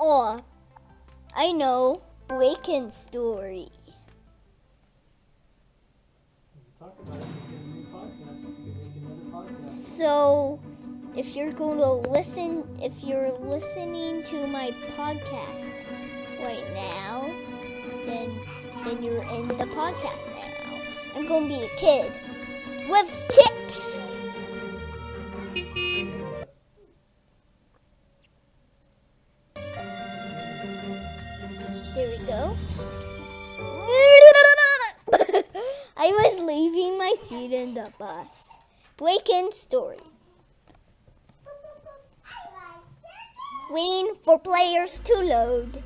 Oh, I know. Break In Story. So, if you're going to listen, if you're listening to my podcast right now, then then you're in the podcast now. I'm going to be a kid with chips. Bus. Break-in story. Waiting for players to load.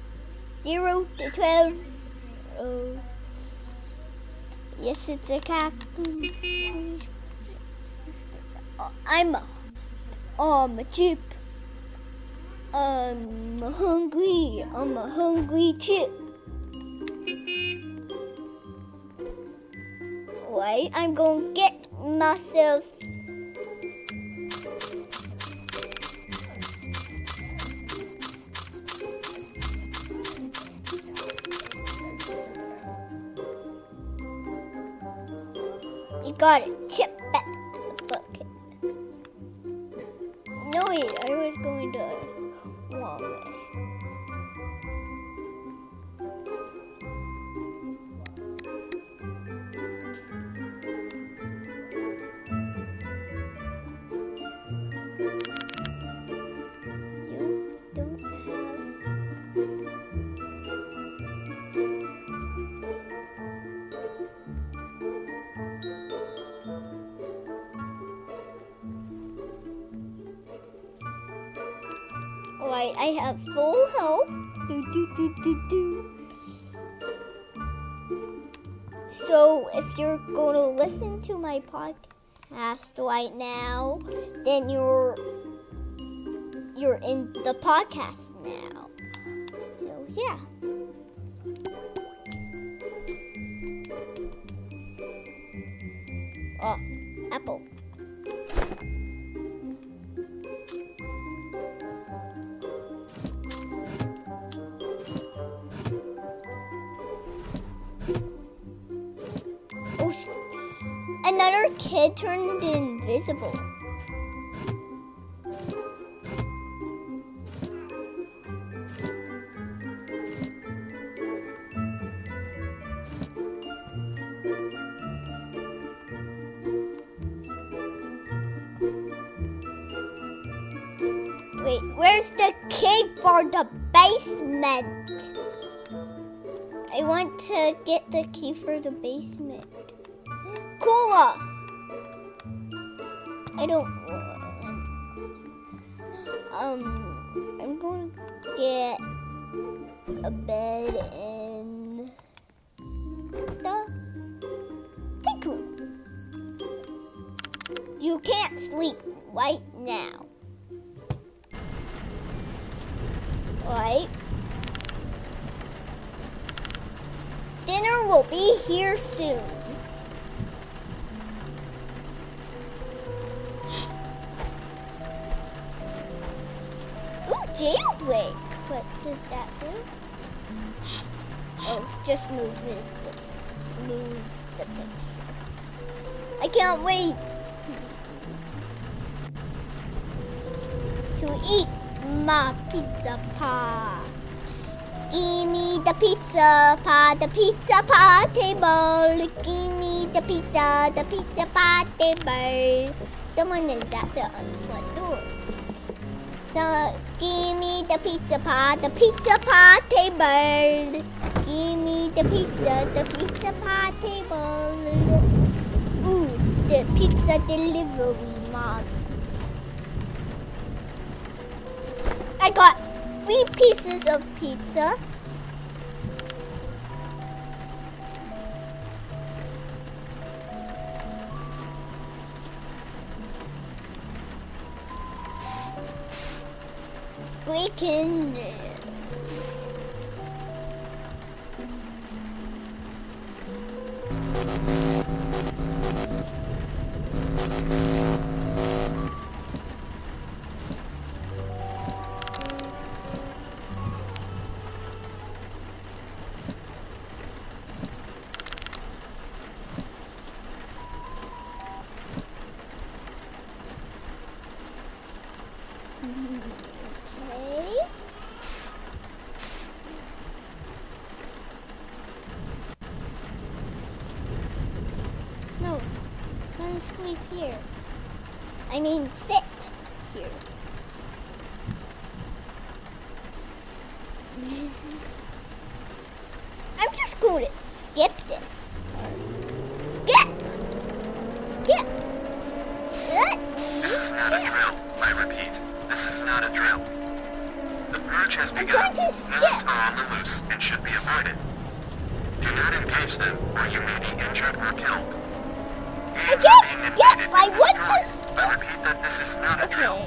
Zero to twelve. Oh. Yes, it's a cat. I'm a, I'm a chip. I'm hungry. I'm a hungry chip. Right, I'm gonna get myself. You got it. Alright, I have full health. Do, do, do, do, do. So, if you're going to listen to my podcast right now, then you're you're in the podcast now. So, yeah. Where's the key for the basement? I want to get the key for the basement. Cola! I don't. Um, I'm going to get a bed in soon. Ooh, jailbreak. What does that do? Oh, just moves the moves the picture. I can't wait to eat my pizza pie. Give me the pizza pie, the pizza pie table. Give me the pizza, the pizza pie table. Someone is at the front door. So give me the pizza pie, the pizza pie table. Give me the pizza, the pizza pie table. Ooh, the pizza delivery man. I got three pieces of pizza. Breaking. Mean, sit here. I'm just going to skip this. Skip! Skip! This is not a drill. I repeat, this is not a drill. The purge has begun. trying to skip. Villains are on the loose and should be avoided. Do not engage them, or you may be injured or killed. Villains can't skip. I want to skip. I repeat that this is not a drill.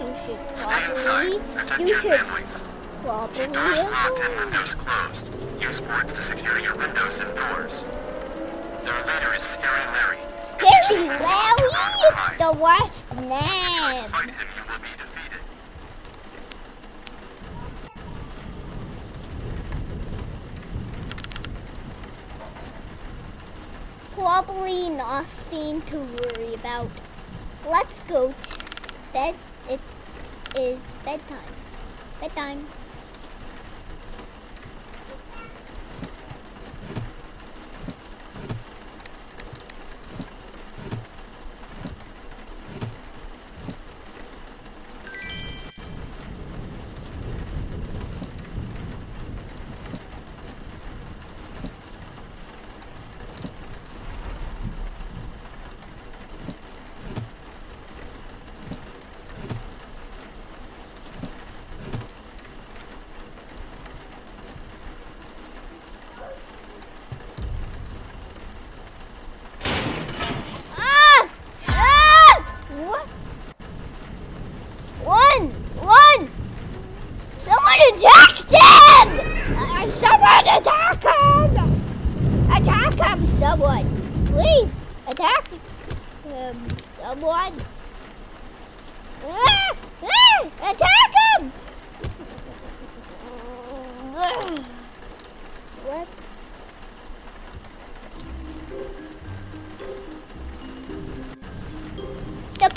Okay, you should Stay inside. Protect you your families. probably, Keep doors locked and windows closed. Use boards to secure your windows and doors. Their leader is Scary Larry. If you see Scary Larry, it's the worst If you try to name. fight him, you will be defeated. Probably nothing to worry about. Let's go to bed. It is bedtime. Bedtime.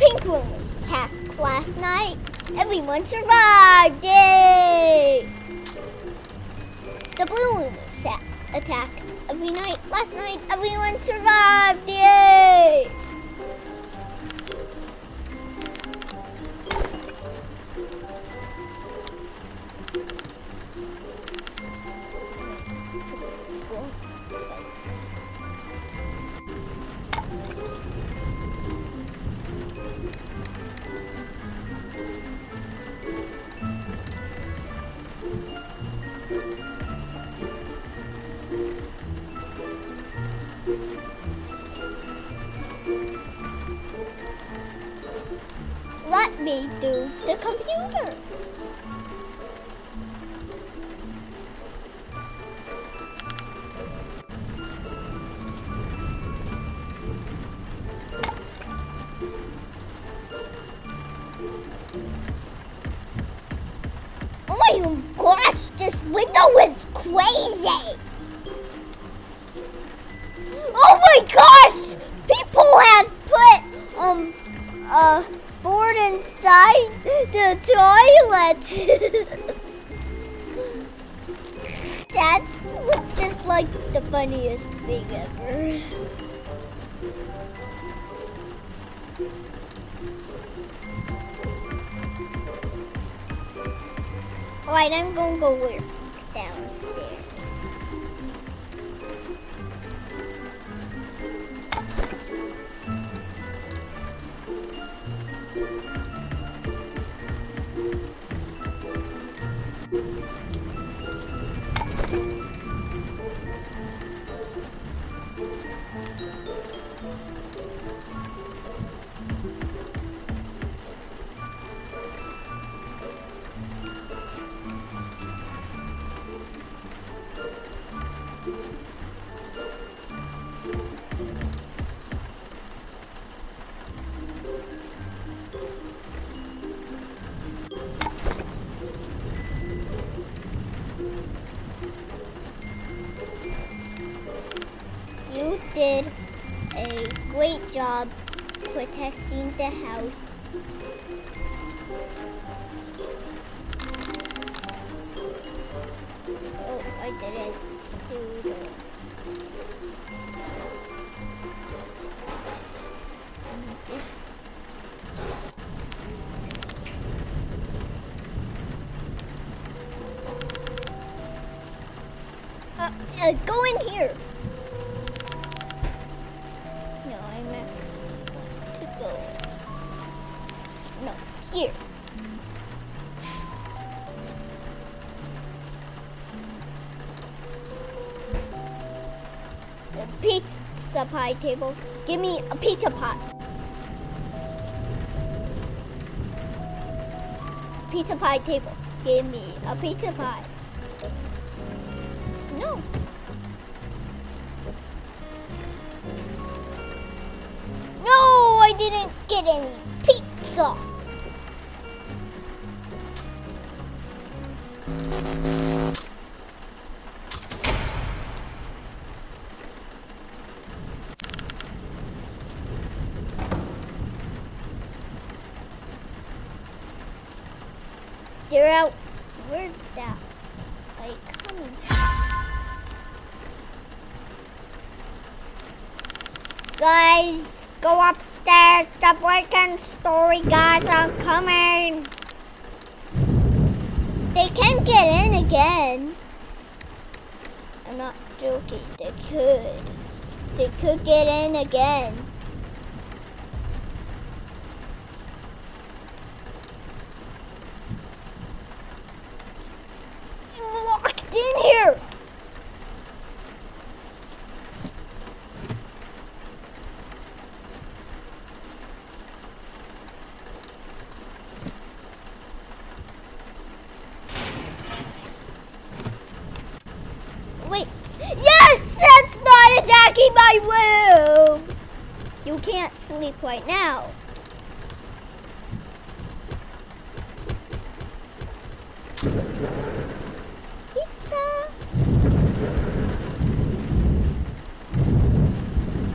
Pink room was attacked last night. Everyone survived! Yay! The blue room was attacked every night. Last night, everyone survived! Yay! Me do the computer. Oh my gosh, this window is crazy! Oh my gosh! People have put um a board inside the toilet. That's just like the funniest thing ever. Alright, I'm gonna go work downstairs. You a great job protecting the house. Oh, I didn't do that. Uh, uh, go in here. Here. Pizza pie table. Give me a pizza pie. Pizza pie table. Give me a pizza pie. No. No, I didn't get any pizza. They're out. Where's that? Like coming. Guys, go upstairs. Stop breaking story guys I'm coming. They can get in again. I'm not joking. They could. They could get in again. I'm locked in here. Wait. Yes, that's not attacking my room. You can't sleep right now. Pizza.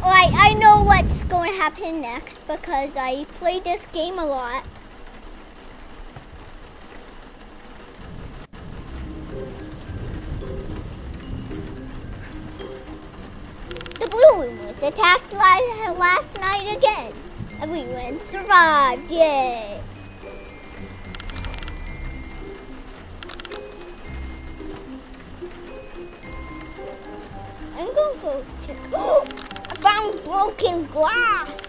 Alright, I know what's going to happen next because I played this game a lot. Attacked last night again. Everyone survived, yay! I'm gonna go check. I found broken glass!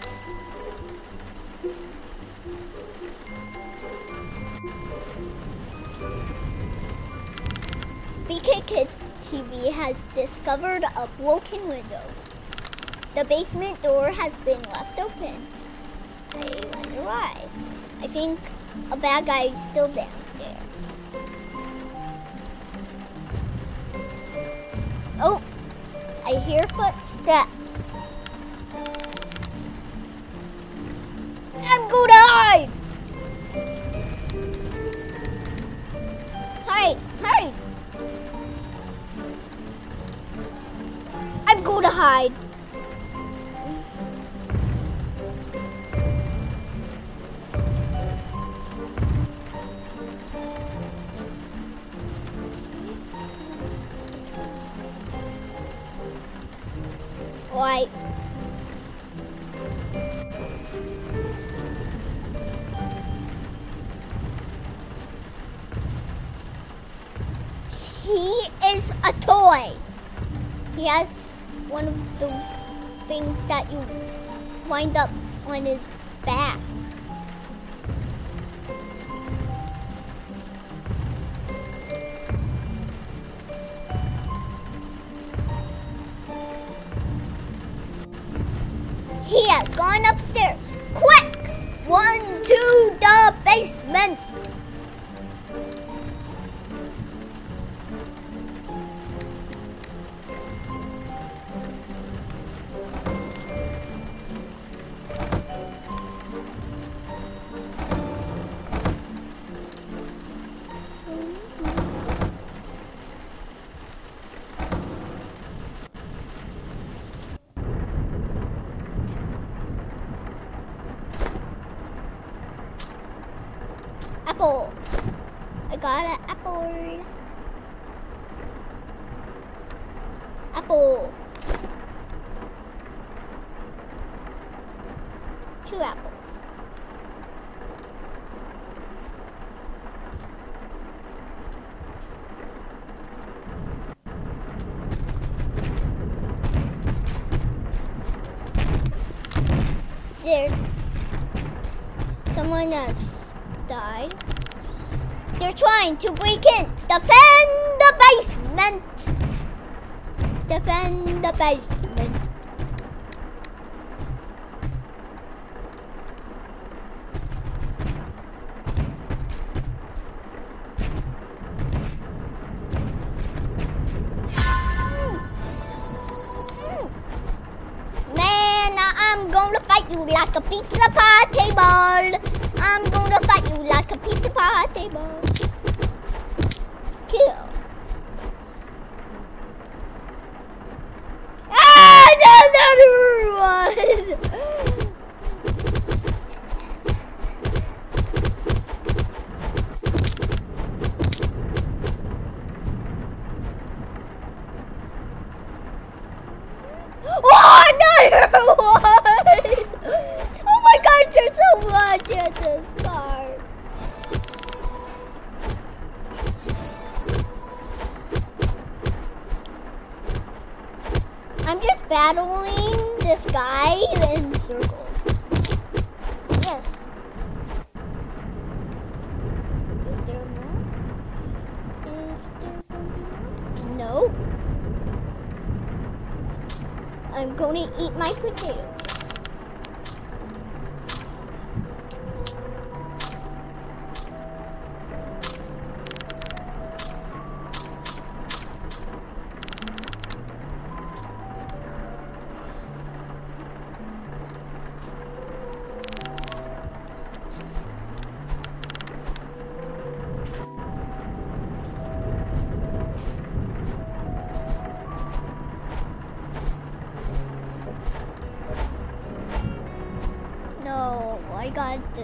BK Kidz TV has discovered a broken window. The basement door has been left open. I wonder why. I think a bad guy is still down there. Oh, I hear footsteps. I'm gonna hide! Hide, hide! I'm to hide. Has one of the things that you wind up on his back. two apples. There, someone has died. They're trying to break in, defend the basement, defend the basement.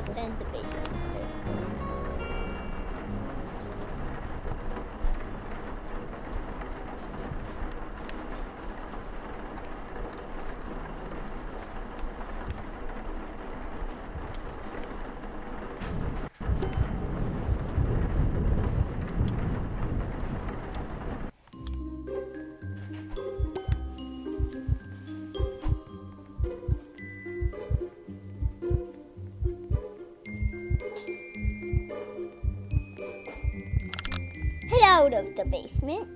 Defend the basement. Of the basement.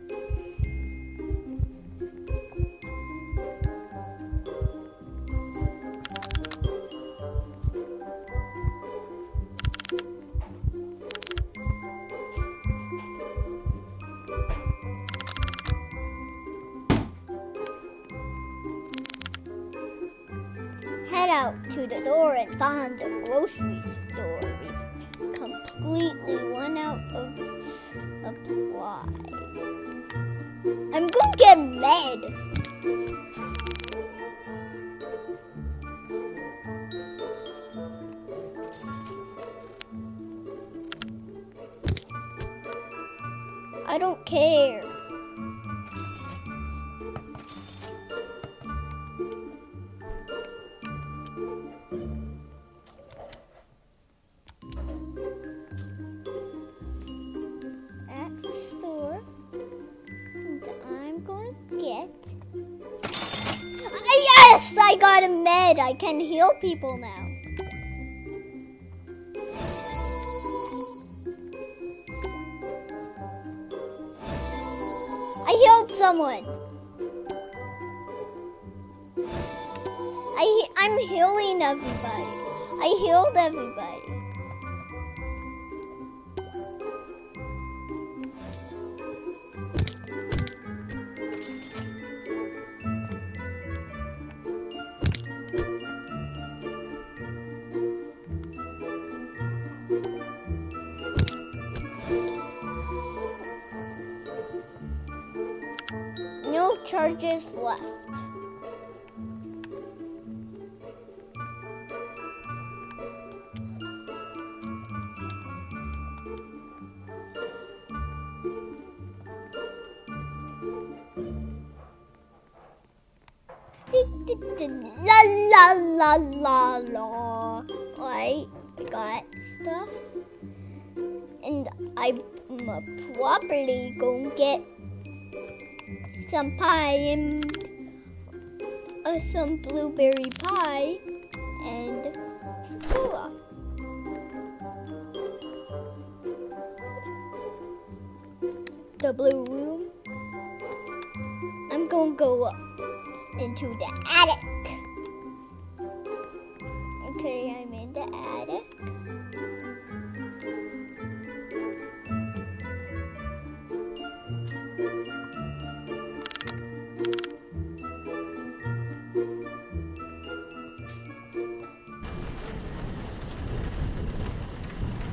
Head out to the door and find the grocery I got a med. I can heal people now. I healed someone. I I'm healing everybody. I healed everybody. la la la la la. Right, I got stuff, and I'm probably gonna get some pie and uh, some blueberry pie and some cola. The blue into the attic. Okay, I'm in the attic.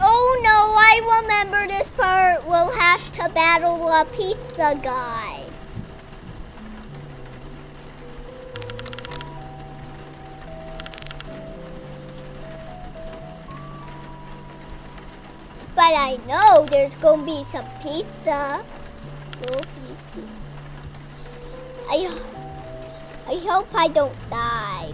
Oh no, I remember this part. We'll have to battle a pizza guy. But I know there's gonna be some pizza. I, I hope I don't die.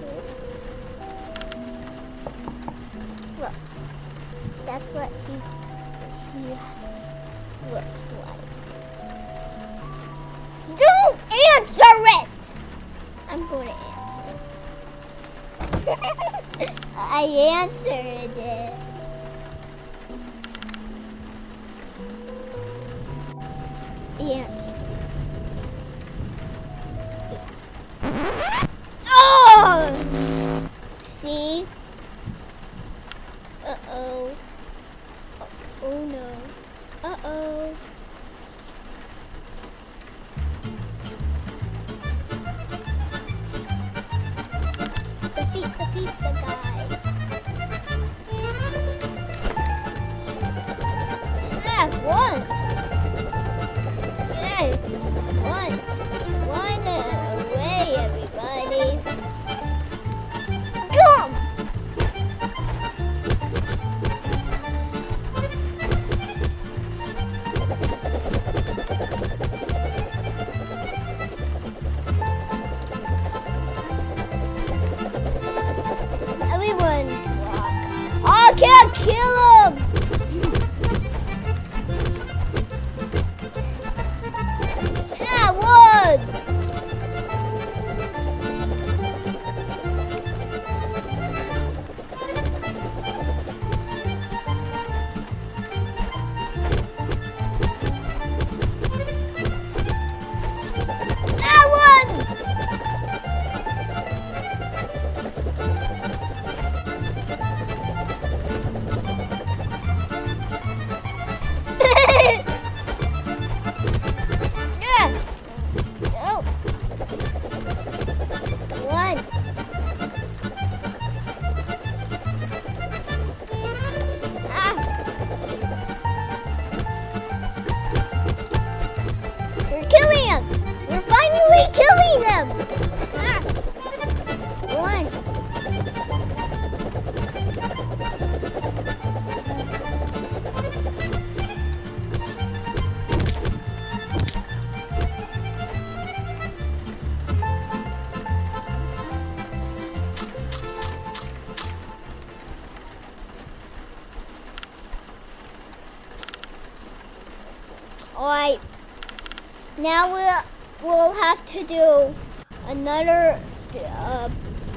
Don't. Look, that's what he's he looks like. Don't answer it. I'm going to answer. I answered it.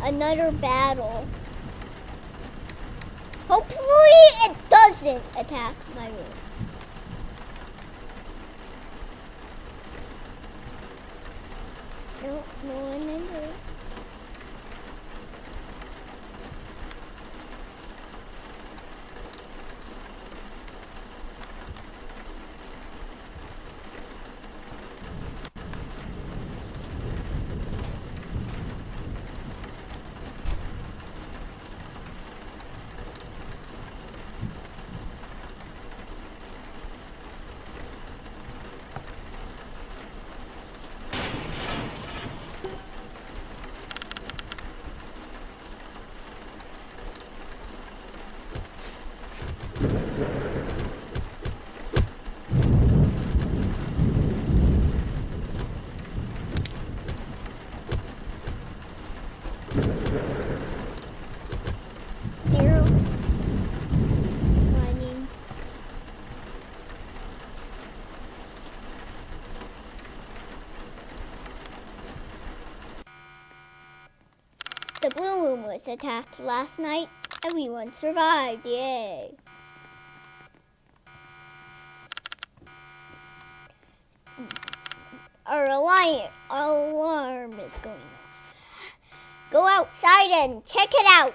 Another battle. Hopefully it doesn't attack my room. No, no one in there. Was attacked last night. Everyone survived. Yay. Our alarm is going off. Go outside and check it out.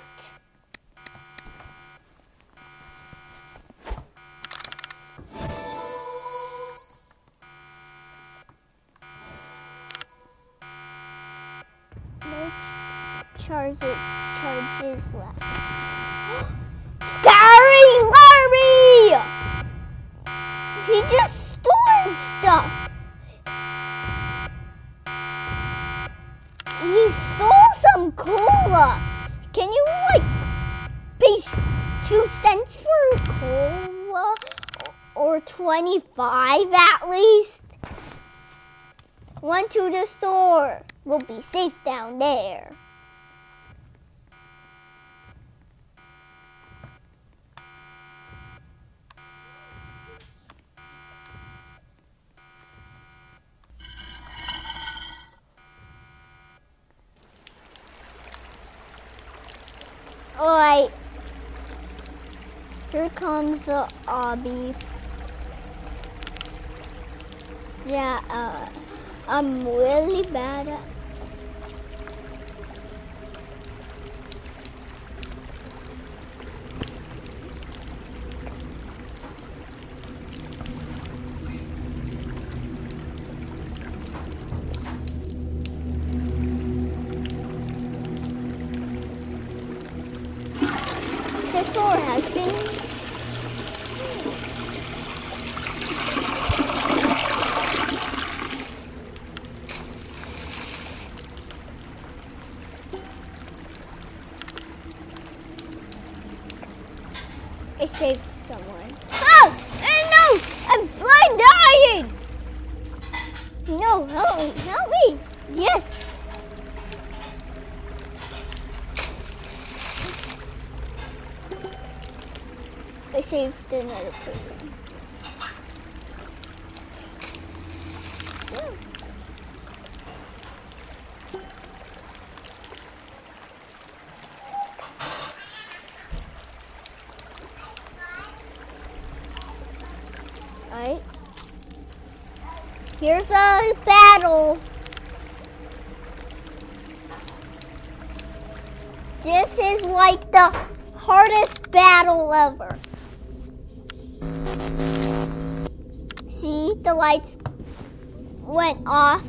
Cola or twenty-five at least? Run to the store. We'll be safe down there. Alright. Here comes the obby. Yeah, uh, I'm really bad at. Sword has been. I saved someone. Oh! eh, No! I'm blind dying! No, help me! Help me! Yes! I saved another person. Alright. Here's a battle. This is like the hardest battle ever. See, the lights went off.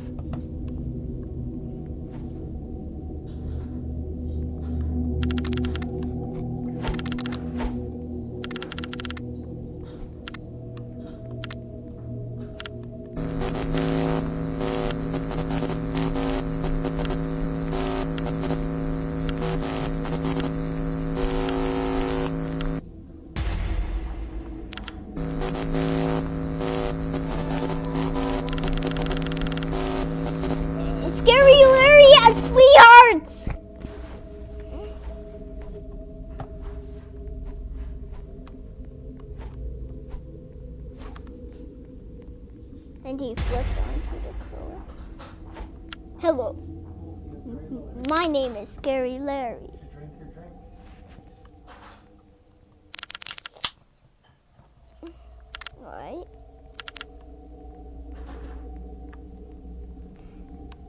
My name is Scary Larry. Drink your drink. Alright.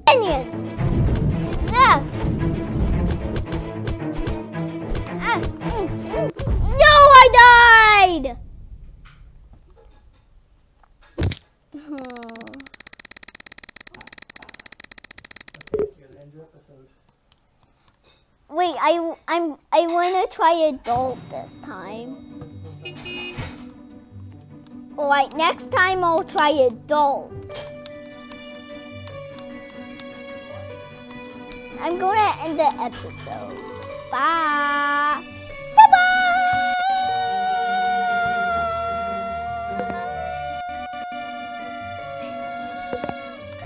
Onions! Ah! Wait, I, I'm, I want to try adult this time. Alright, next time I'll try adult. I'm going to end the episode. Bye.